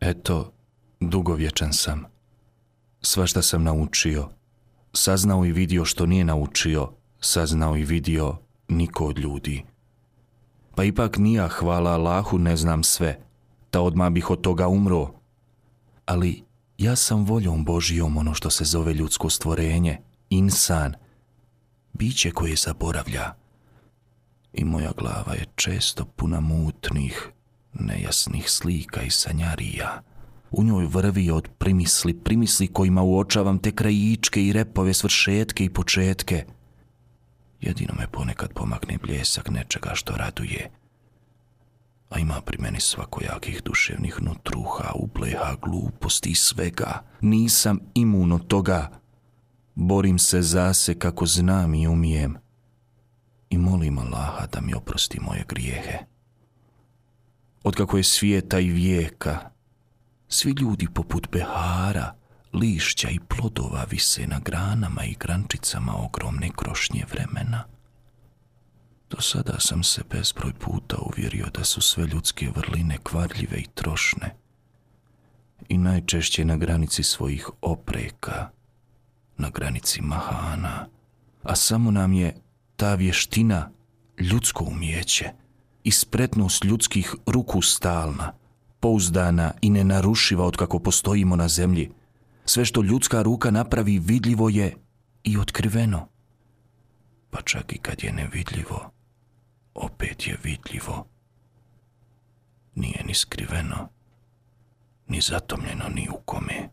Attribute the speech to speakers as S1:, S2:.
S1: Eto, dugovječan sam. Svašta sam naučio. Saznao i vidio što nije naučio. Saznao i vidio niko od ljudi. Pa ipak nija, hvala Allahu, ne znam sve. Ta odmah bih od toga umro. Ali ja sam voljom Božijom ono što se zove ljudsko stvorenje, insan, biće koje zaboravlja. I moja glava je često puna mutnih, nejasnih slika i sanjarija. U njoj vrvi od primisli, primisli kojima uočavam te krajičke i repove svršetke i početke. Jedino me ponekad pomakne bljesak nečega što raduje. A ima pri meni svakojakih duševnih nutruha, upleha, gluposti i svega. Nisam imun od toga. Borim se za se kako znam i umijem. I molim Allaha da mi oprosti moje grijehe. Otkako je svijeta i vijeka, svi ljudi poput behara, lišća i plodova vise na granama i grančicama ogromne krošnje vremena. Do sada sam se bezbroj puta uvjerio da su sve ljudske vrline kvarljive i trošne i najčešće na granici svojih opreka, na granici mahana, a samo nam je ta vještina ljudsko umjeće i spretnost ljudskih ruku stalna, pouzdana i nenarušiva od kako postojimo na zemlji. Sve što ljudska ruka napravi vidljivo je i otkriveno. Pa čak i kad je nevidljivo, opet je vidljivo. Nije ni skriveno, ni zatomljeno ni u kome.